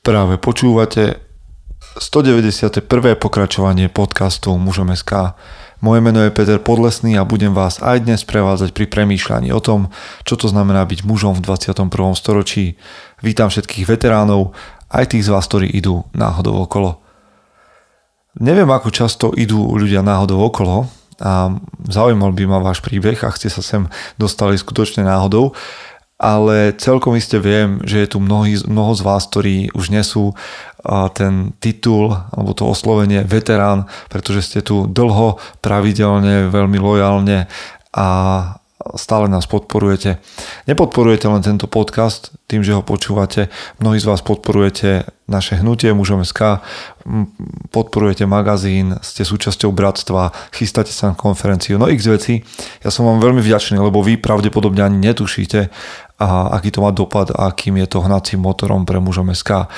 Práve počúvate 191. pokračovanie podcastu Mužom SK. Moje meno je Peter Podlesný a budem vás aj dnes prevádzať pri premýšľaní o tom, čo to znamená byť mužom v 21. storočí. Vítam všetkých veteránov, aj tých z vás, ktorí idú náhodou okolo. Neviem, ako často idú ľudia náhodou okolo a zaujímal by ma váš príbeh, ak ste sa sem dostali skutočne náhodou ale celkom iste viem, že je tu mnohý, mnoho z vás, ktorí už nesú ten titul alebo to oslovenie veterán, pretože ste tu dlho, pravidelne, veľmi lojálne a stále nás podporujete. Nepodporujete len tento podcast tým, že ho počúvate. Mnohí z vás podporujete naše hnutie Mužom SK, podporujete magazín, ste súčasťou bratstva, chystáte sa na konferenciu, no x veci. Ja som vám veľmi vďačný, lebo vy pravdepodobne ani netušíte, a aký to má dopad a akým je to hnacím motorom pre mužom SK.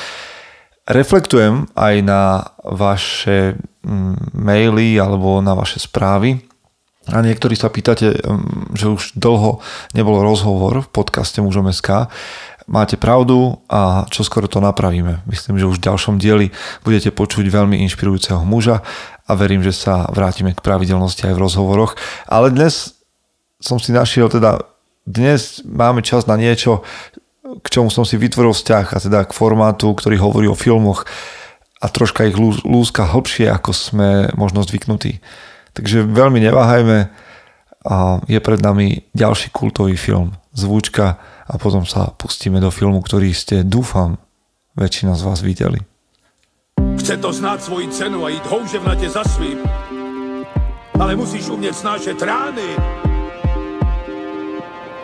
Reflektujem aj na vaše mm, maily alebo na vaše správy a niektorí sa pýtate, mm, že už dlho nebol rozhovor v podcaste mužom SK. Máte pravdu a čo skoro to napravíme. Myslím, že už v ďalšom dieli budete počuť veľmi inšpirujúceho muža a verím, že sa vrátime k pravidelnosti aj v rozhovoroch. Ale dnes som si našiel teda dnes máme čas na niečo, k čomu som si vytvoril vzťah a teda k formátu, ktorý hovorí o filmoch a troška ich lúska hlbšie, ako sme možno zvyknutí. Takže veľmi neváhajme a je pred nami ďalší kultový film Zvučka a potom sa pustíme do filmu, ktorý ste, dúfam, väčšina z vás videli. Chce to znáť svoji cenu a ísť houževnate za svým. Ale musíš umieť snášať rány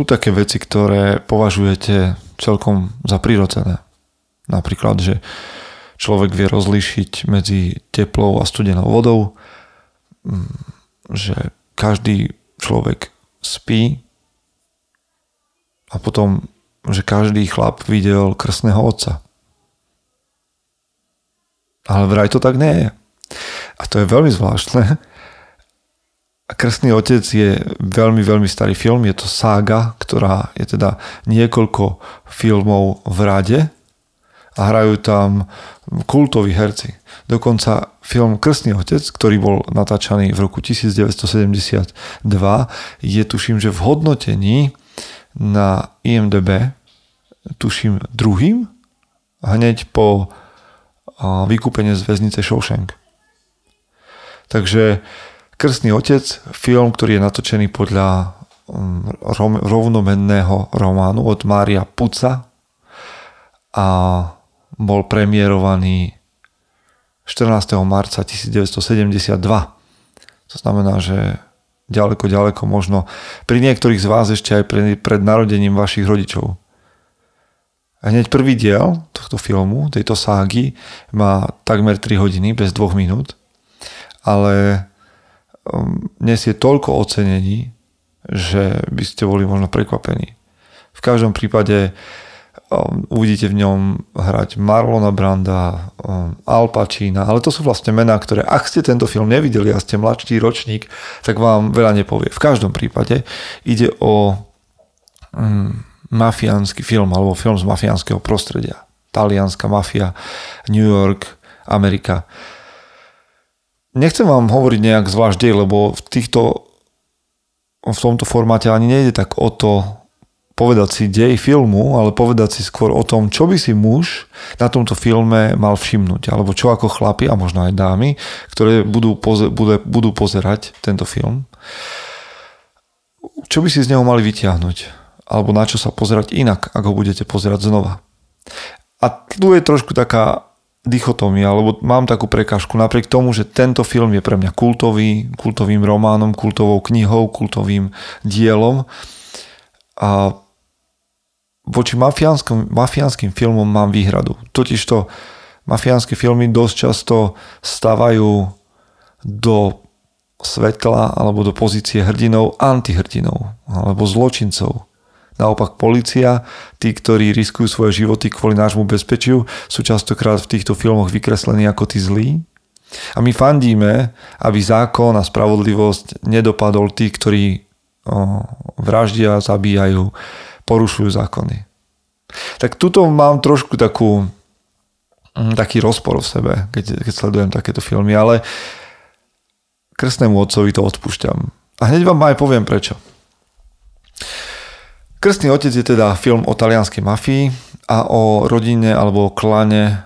sú také veci, ktoré považujete celkom za prirodzené. Napríklad, že človek vie rozlíšiť medzi teplou a studenou vodou, mm, že každý človek spí a potom, že každý chlap videl krstného otca. Ale vraj to tak nie je. A to je veľmi zvláštne, Krstný otec je veľmi, veľmi starý film, je to sága, ktorá je teda niekoľko filmov v rade a hrajú tam kultoví herci. Dokonca film Krstný otec, ktorý bol natáčaný v roku 1972, je tuším, že v hodnotení na IMDB tuším druhým hneď po vykúpenie z väznice Shawshank. Takže Krstný otec, film, ktorý je natočený podľa um, rovnomenného románu od Mária Puca a bol premiérovaný 14. marca 1972. To znamená, že ďaleko, ďaleko možno pri niektorých z vás ešte aj pred, pred narodením vašich rodičov. Hneď prvý diel tohto filmu, tejto ságy, má takmer 3 hodiny bez 2 minút, ale nesie toľko ocenení, že by ste boli možno prekvapení. V každom prípade um, uvidíte v ňom hrať Marlona Branda, um, Al Pacina, ale to sú vlastne mená, ktoré ak ste tento film nevideli a ste mladší ročník, tak vám veľa nepovie. V každom prípade ide o um, mafiánsky film alebo film z mafiánskeho prostredia. Talianská mafia, New York, Amerika nechcem vám hovoriť nejak zvlášť dej, lebo v týchto v tomto formáte ani nejde tak o to povedať si dej filmu, ale povedať si skôr o tom, čo by si muž na tomto filme mal všimnúť, alebo čo ako chlapi a možno aj dámy, ktoré budú, poze- bude, budú pozerať tento film, čo by si z neho mali vyťahnuť, alebo na čo sa pozerať inak, ako budete pozerať znova. A tu je trošku taká dichotómia, alebo mám takú prekážku napriek tomu, že tento film je pre mňa kultový, kultovým románom, kultovou knihou, kultovým dielom a voči mafiánskym filmom mám výhradu. Totiž to mafiánske filmy dosť často stavajú do svetla alebo do pozície hrdinov antihrdinov alebo zločincov. Naopak policia, tí, ktorí riskujú svoje životy kvôli nášmu bezpečiu, sú častokrát v týchto filmoch vykreslení ako tí zlí. A my fandíme, aby zákon a spravodlivosť nedopadol tí, ktorí o, vraždia, zabíjajú, porušujú zákony. Tak tuto mám trošku takú, mm, taký rozpor v sebe, keď, keď sledujem takéto filmy, ale krstnému otcovi to odpúšťam. A hneď vám aj poviem prečo. Krstný otec je teda film o talianskej mafii a o rodine alebo klane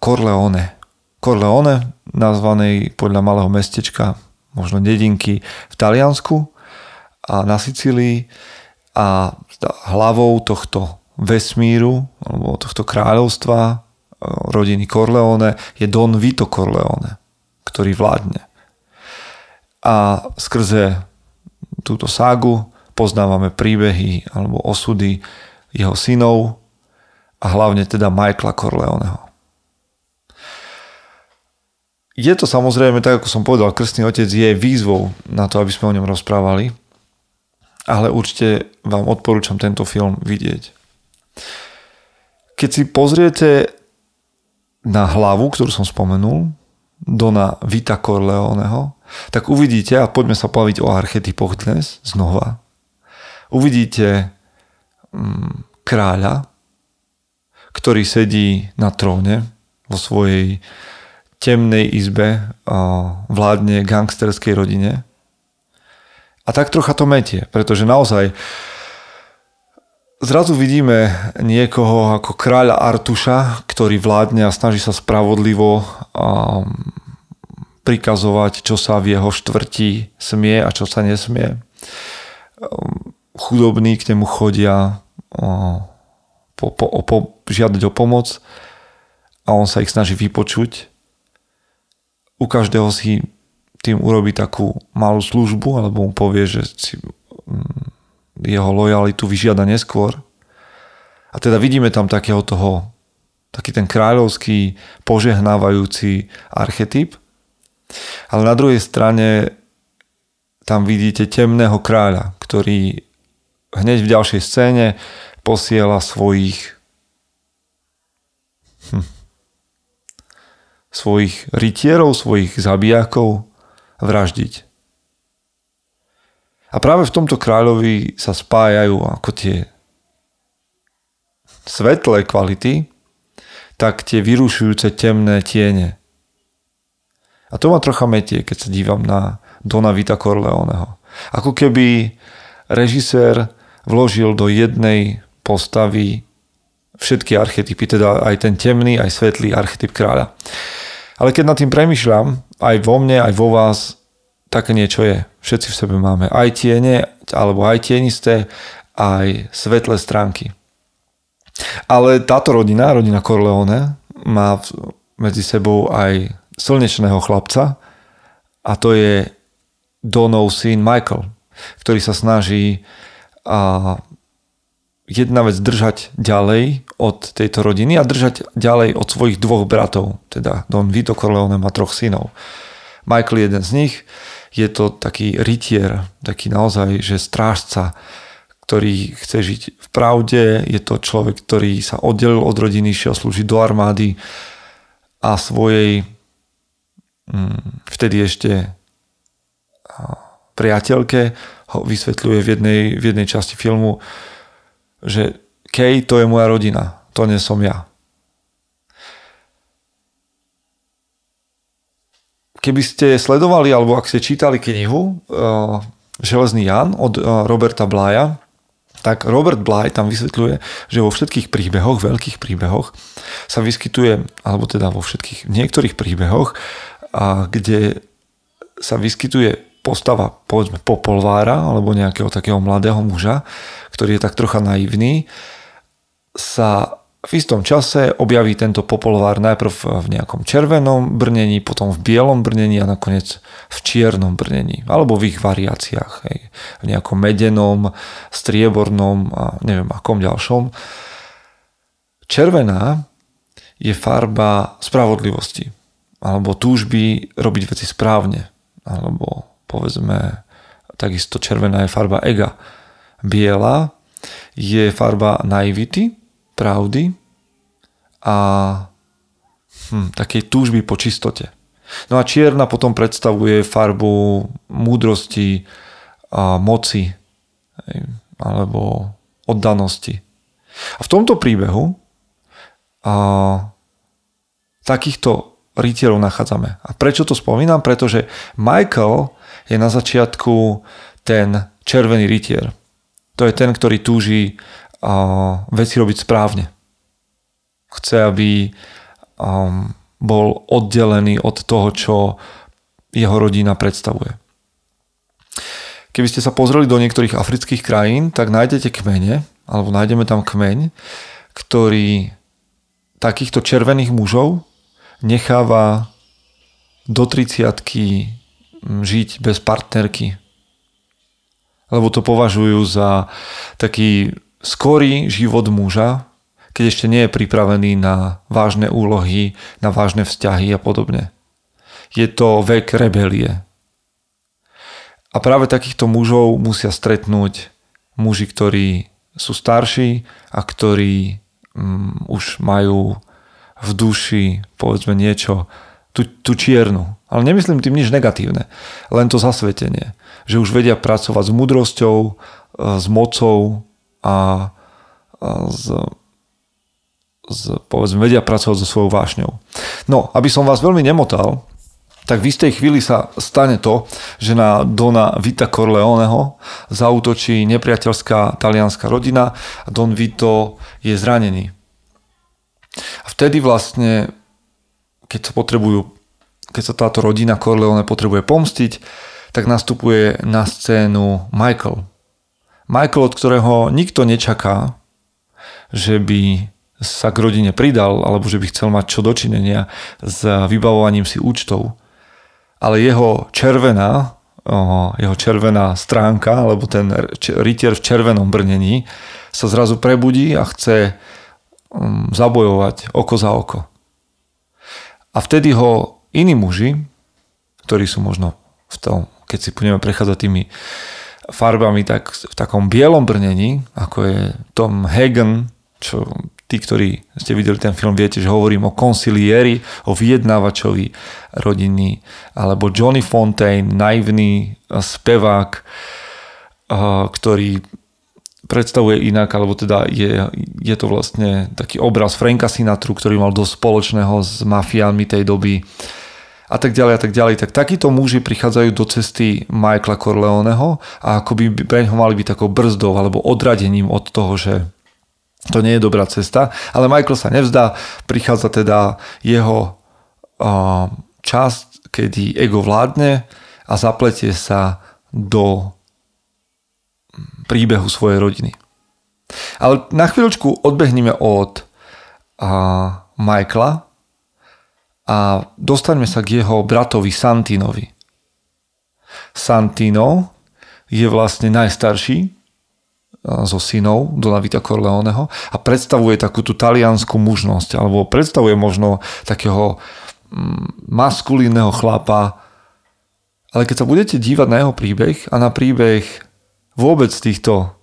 Corleone. Corleone, nazvanej podľa malého mestečka, možno dedinky v Taliansku a na Sicílii a hlavou tohto vesmíru alebo tohto kráľovstva rodiny Corleone je Don Vito Corleone, ktorý vládne. A skrze túto ságu poznávame príbehy alebo osudy jeho synov a hlavne teda Michaela Corleoneho. Je to samozrejme, tak ako som povedal, Krstný otec je výzvou na to, aby sme o ňom rozprávali, ale určite vám odporúčam tento film vidieť. Keď si pozriete na hlavu, ktorú som spomenul, Dona Vita Corleoneho, tak uvidíte, a poďme sa poviť o archetypoch dnes znova, uvidíte mm, kráľa, ktorý sedí na tróne vo svojej temnej izbe vládne gangsterskej rodine. A tak trocha to metie, pretože naozaj zrazu vidíme niekoho ako kráľa Artuša, ktorý vládne a snaží sa spravodlivo prikazovať, čo sa v jeho štvrti smie a čo sa nesmie chudobní k nemu chodia po, po, po, žiadať o pomoc a on sa ich snaží vypočuť. U každého si tým urobí takú malú službu alebo mu povie, že si mm, jeho lojalitu vyžiada neskôr. A teda vidíme tam takého toho, taký ten kráľovský požehnávajúci archetyp. Ale na druhej strane tam vidíte temného kráľa, ktorý hneď v ďalšej scéne posiela svojich hm, svojich rytierov, svojich zabijakov vraždiť. A práve v tomto kráľovi sa spájajú ako tie svetlé kvality, tak tie vyrušujúce temné tiene. A to ma trocha metie, keď sa dívam na Dona Vita Corleoneho. Ako keby režisér vložil do jednej postavy všetky archetypy, teda aj ten temný, aj svetlý archetyp kráľa. Ale keď nad tým premyšľam, aj vo mne, aj vo vás, také niečo je. Všetci v sebe máme aj tiene, alebo aj tienisté, aj svetlé stránky. Ale táto rodina, rodina Corleone, má medzi sebou aj slnečného chlapca a to je Donov syn Michael, ktorý sa snaží a jedna vec držať ďalej od tejto rodiny a držať ďalej od svojich dvoch bratov, teda Don Vito Corleone má troch synov. Michael je jeden z nich, je to taký rytier, taký naozaj, že strážca, ktorý chce žiť v pravde, je to človek, ktorý sa oddelil od rodiny, šiel slúžiť do armády a svojej mm, vtedy ešte priateľke ho vysvetľuje v jednej, v jednej časti filmu, že Kay to je moja rodina, to nie som ja. Keby ste sledovali, alebo ak ste čítali knihu uh, Železný Jan od uh, Roberta Blaja, tak Robert Bly tam vysvetľuje, že vo všetkých príbehoch, veľkých príbehoch sa vyskytuje, alebo teda vo všetkých, niektorých príbehoch, a kde sa vyskytuje postava povedzme popolvára alebo nejakého takého mladého muža, ktorý je tak trocha naivný, sa v istom čase objaví tento popolvár najprv v nejakom červenom brnení, potom v bielom brnení a nakoniec v čiernom brnení, alebo v ich variáciách, hej, v nejakom medenom, striebornom a neviem akom ďalšom. Červená je farba spravodlivosti, alebo túžby robiť veci správne, alebo povedzme takisto červená je farba ega. Biela je farba naivity, pravdy a hm, takej túžby po čistote. No a čierna potom predstavuje farbu múdrosti, a moci alebo oddanosti. A v tomto príbehu a, takýchto rytierov nachádzame. A prečo to spomínam? Pretože Michael je na začiatku ten červený rytier. To je ten, ktorý túži veci robiť správne. Chce, aby um, bol oddelený od toho, čo jeho rodina predstavuje. Keby ste sa pozreli do niektorých afrických krajín, tak nájdete kmene, alebo nájdeme tam kmeň, ktorý takýchto červených mužov necháva do 30 žiť bez partnerky. Lebo to považujú za taký skorý život muža, keď ešte nie je pripravený na vážne úlohy, na vážne vzťahy a podobne. Je to vek rebelie. A práve takýchto mužov musia stretnúť muži, ktorí sú starší a ktorí um, už majú v duši povedzme niečo, tú, tú čiernu. Ale nemyslím tým nič negatívne, len to zasvetenie. Že už vedia pracovať s múdrosťou, e, s mocou, a, a z, z, povedzme, vedia pracovať so svojou vášňou. No, aby som vás veľmi nemotal, tak v istej chvíli sa stane to, že na Dona Vita Corleoneho zautočí nepriateľská talianská rodina a Don Vito je zranený. A vtedy vlastne, keď sa potrebujú, keď sa táto rodina Corleone potrebuje pomstiť, tak nastupuje na scénu Michael, Michael, od ktorého nikto nečaká, že by sa k rodine pridal, alebo že by chcel mať čo dočinenia s vybavovaním si účtov. Ale jeho červená, jeho červená stránka, alebo ten rytier v červenom brnení sa zrazu prebudí a chce zabojovať oko za oko. A vtedy ho iní muži, ktorí sú možno v tom, keď si budeme prechádzať tými farbami tak v takom bielom brnení, ako je Tom Hagen, čo tí, ktorí ste videli ten film, viete, že hovorím o konsilieri, o vyjednávačovi rodiny, alebo Johnny Fontaine, naivný spevák, ktorý predstavuje inak, alebo teda je, je to vlastne taký obraz Franka Sinatru, ktorý mal dosť spoločného s mafiánmi tej doby a tak ďalej a tak ďalej. Tak takíto muži prichádzajú do cesty Michaela Corleoneho a ako by pre ňoho mali byť takou brzdou alebo odradením od toho, že to nie je dobrá cesta. Ale Michael sa nevzdá, prichádza teda jeho uh, časť, kedy ego vládne a zapletie sa do príbehu svojej rodiny. Ale na chvíľočku odbehneme od uh, Michaela a dostaňme sa k jeho bratovi Santinovi. Santino je vlastne najstarší zo synov Dona Vita Corleoneho a predstavuje takú tú taliansku mužnosť alebo predstavuje možno takého mm, maskulínneho chlapa ale keď sa budete dívať na jeho príbeh a na príbeh vôbec týchto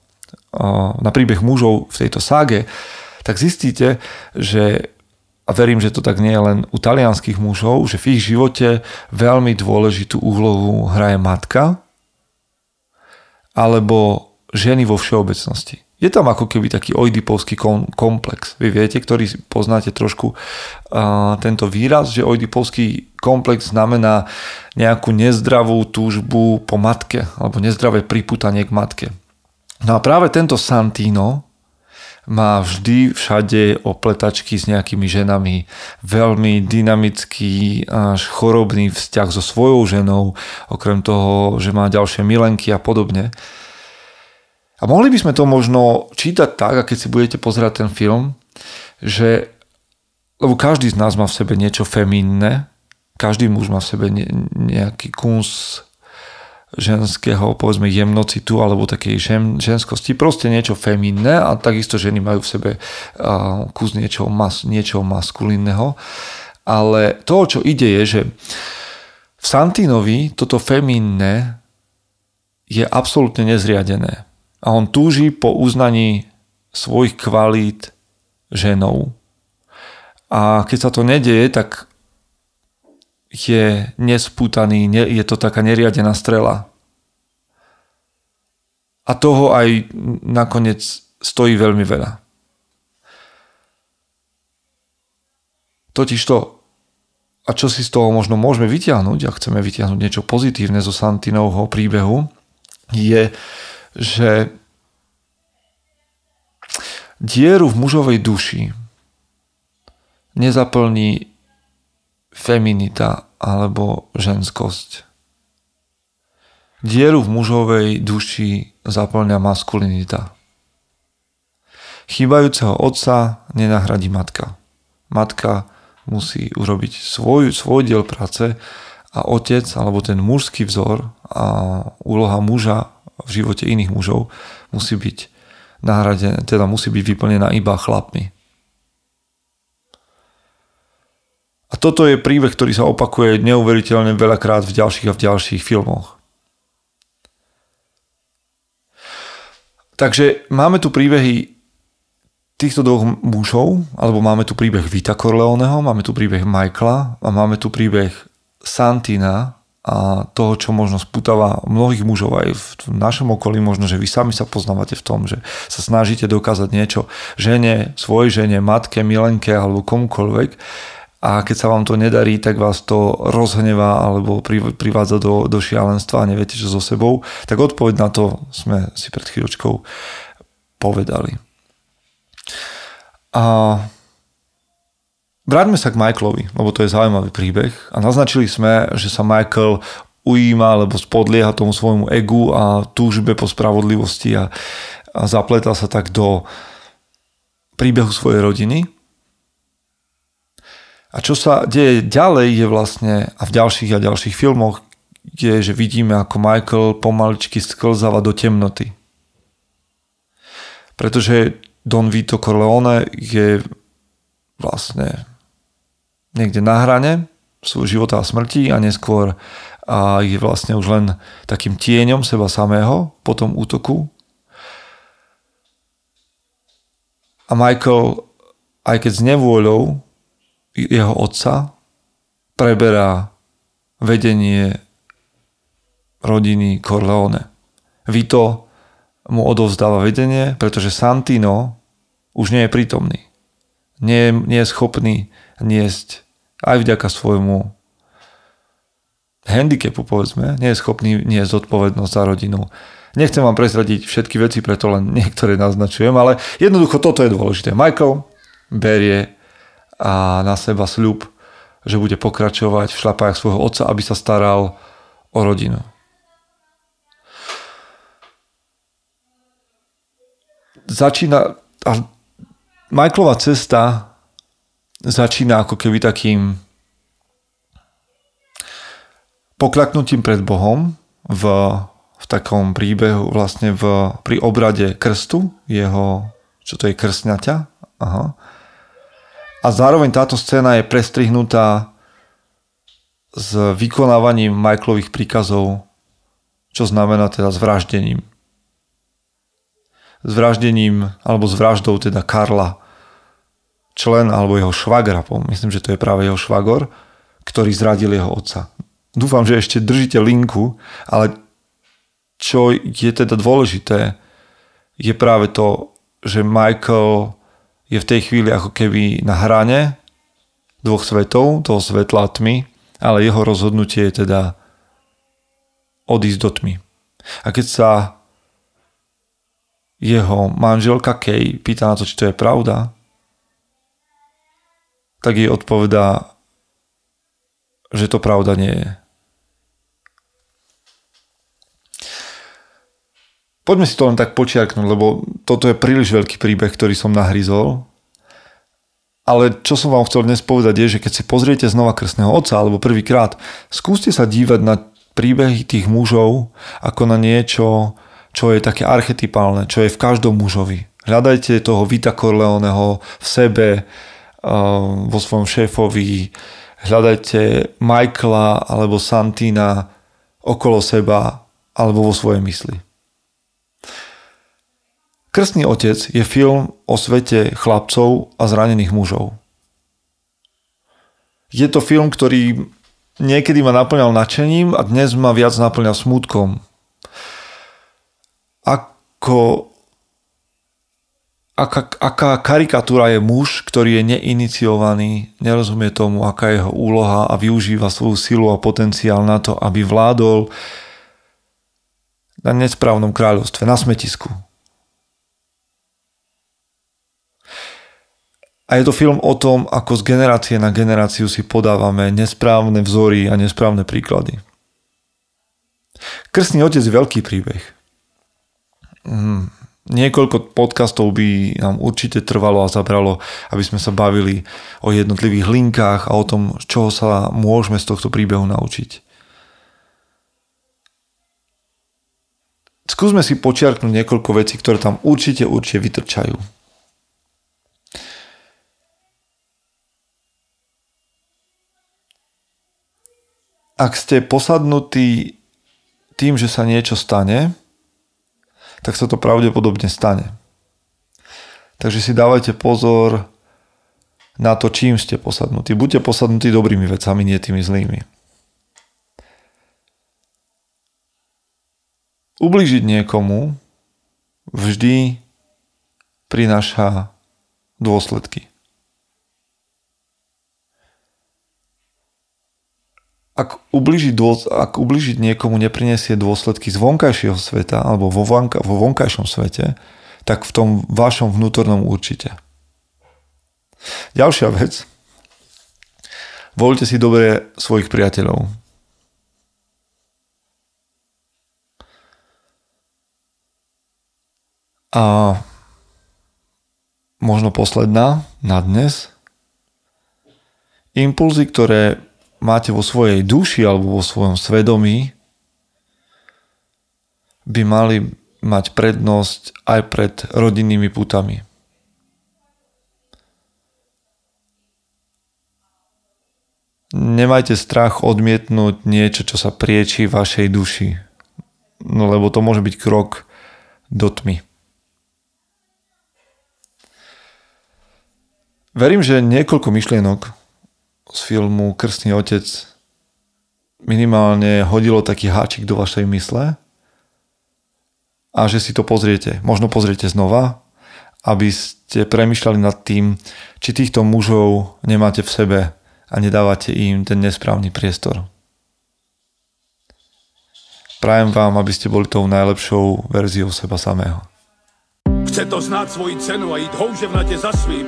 na príbeh mužov v tejto ságe tak zistíte, že a verím, že to tak nie je len u talianských mužov, že v ich živote veľmi dôležitú úlohu hraje matka alebo ženy vo všeobecnosti. Je tam ako keby taký oidipovský komplex. Vy viete, ktorý poznáte trošku uh, tento výraz, že oidipovský komplex znamená nejakú nezdravú túžbu po matke alebo nezdravé priputanie k matke. No a práve tento Santino, má vždy všade opletačky s nejakými ženami, veľmi dynamický až chorobný vzťah so svojou ženou, okrem toho, že má ďalšie milenky a podobne. A mohli by sme to možno čítať tak, a keď si budete pozerať ten film, že lebo každý z nás má v sebe niečo feminné, každý muž má v sebe ne, nejaký kus ženského, povedzme jemnocitu alebo takej žen, ženskosti, proste niečo feminné a takisto ženy majú v sebe uh, kus niečoho, mas, niečoho maskulínneho. Ale to, čo ide, je, že v Santinovi toto feminné je absolútne nezriadené. A on túži po uznaní svojich kvalít ženou. A keď sa to nedieje, tak je nespútaný, je to taká neriadená strela. A toho aj nakoniec stojí veľmi veľa. Totiž to, a čo si z toho možno môžeme vyťahnuť, ak chceme vyťahnuť niečo pozitívne zo Santinovho príbehu, je, že dieru v mužovej duši nezaplní feminita alebo ženskosť. Dieru v mužovej duši zaplňa maskulinita. Chýbajúceho otca nenahradí matka. Matka musí urobiť svoj, svoj diel práce a otec alebo ten mužský vzor a úloha muža v živote iných mužov musí byť nahradená, teda musí byť vyplnená iba chlapmi. A toto je príbeh, ktorý sa opakuje neuveriteľne veľakrát v ďalších a v ďalších filmoch. Takže máme tu príbehy týchto dvoch mužov, alebo máme tu príbeh Vita Corleoneho, máme tu príbeh Michaela a máme tu príbeh Santina a toho, čo možno sputáva mnohých mužov aj v našom okolí, možno, že vy sami sa poznávate v tom, že sa snažíte dokázať niečo žene, svojej žene, matke, milenke alebo komukoľvek a keď sa vám to nedarí, tak vás to rozhnevá alebo privádza do, do šialenstva a neviete, čo so sebou, tak odpoveď na to sme si pred chvíľočkou povedali. A vráťme sa k Michaelovi, lebo to je zaujímavý príbeh a naznačili sme, že sa Michael ujíma alebo spodlieha tomu svojmu egu a túžbe po spravodlivosti a, a zapleta sa tak do príbehu svojej rodiny a čo sa deje ďalej je vlastne, a v ďalších a ďalších filmoch, je, že vidíme, ako Michael pomaličky sklzáva do temnoty. Pretože Don Vito Corleone je vlastne niekde na hrane svojho života a smrti a neskôr a je vlastne už len takým tieňom seba samého po tom útoku. A Michael, aj keď s nevôľou, jeho otca preberá vedenie rodiny Corleone. Vito mu odovzdáva vedenie, pretože Santino už nie je prítomný. Nie, nie je schopný niesť aj vďaka svojmu handicapu, povedzme, nie je schopný niesť zodpovednosť za rodinu. Nechcem vám prezradiť všetky veci, preto len niektoré naznačujem, ale jednoducho toto je dôležité. Michael berie a na seba sľub, že bude pokračovať v šlapách svojho otca, aby sa staral o rodinu. Začína, a Michaelova cesta začína ako keby takým poklaknutím pred Bohom v, v takom príbehu vlastne v, pri obrade krstu jeho, čo to je krstňaťa, aha, a zároveň táto scéna je prestrihnutá s vykonávaním Michaelových príkazov, čo znamená teda s vraždením. S vraždením, alebo s vraždou teda Karla, člen alebo jeho švagra, myslím, že to je práve jeho švagor, ktorý zradil jeho otca. Dúfam, že ešte držíte linku, ale čo je teda dôležité, je práve to, že Michael je v tej chvíli ako keby na hrane dvoch svetov, toho svetla tmy, ale jeho rozhodnutie je teda odísť do tmy. A keď sa jeho manželka Kay pýta na to, či to je pravda, tak jej odpovedá, že to pravda nie je. Poďme si to len tak počiarknúť, lebo toto je príliš veľký príbeh, ktorý som nahryzol. Ale čo som vám chcel dnes povedať je, že keď si pozriete znova krstného otca alebo prvýkrát, skúste sa dívať na príbehy tých mužov ako na niečo, čo je také archetypálne, čo je v každom mužovi. Hľadajte toho Vita Corleoneho v sebe, vo svojom šéfovi, hľadajte Michaela alebo Santina okolo seba alebo vo svojej mysli. Krstný otec je film o svete chlapcov a zranených mužov. Je to film, ktorý niekedy ma naplňal nadšením a dnes ma viac naplňa smutkom. Ako aká, aká karikatúra je muž, ktorý je neiniciovaný, nerozumie tomu, aká je jeho úloha a využíva svoju silu a potenciál na to, aby vládol na nesprávnom kráľovstve, na smetisku. A je to film o tom, ako z generácie na generáciu si podávame nesprávne vzory a nesprávne príklady. Krstný otec je veľký príbeh. Hmm Niekoľko podcastov by nám určite trvalo a zabralo, aby sme sa bavili o jednotlivých linkách a o tom, čoho sa môžeme z tohto príbehu naučiť. Skúsme si počiarknúť niekoľko vecí, ktoré tam určite, určite vytrčajú. Ak ste posadnutí tým, že sa niečo stane, tak sa to pravdepodobne stane. Takže si dávajte pozor na to, čím ste posadnutí. Buďte posadnutí dobrými vecami, nie tými zlými. Ublížiť niekomu vždy prináša dôsledky. Ak ubližiť, ak ubližiť niekomu neprinesie dôsledky z vonkajšieho sveta alebo vo, vonka, vo vonkajšom svete, tak v tom vašom vnútornom určite. Ďalšia vec. Voľte si dobre svojich priateľov. A možno posledná na dnes. Impulzy, ktoré máte vo svojej duši alebo vo svojom svedomí, by mali mať prednosť aj pred rodinnými putami. Nemajte strach odmietnúť niečo, čo sa prieči vašej duši, no lebo to môže byť krok do tmy. Verím, že niekoľko myšlienok z filmu Krstný otec minimálne hodilo taký háčik do vašej mysle a že si to pozriete. Možno pozriete znova, aby ste premyšľali nad tým, či týchto mužov nemáte v sebe a nedávate im ten nesprávny priestor. Prajem vám, aby ste boli tou najlepšou verziou seba samého. Chce to znáť svoji cenu a ísť houževnate za svým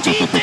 Stupid.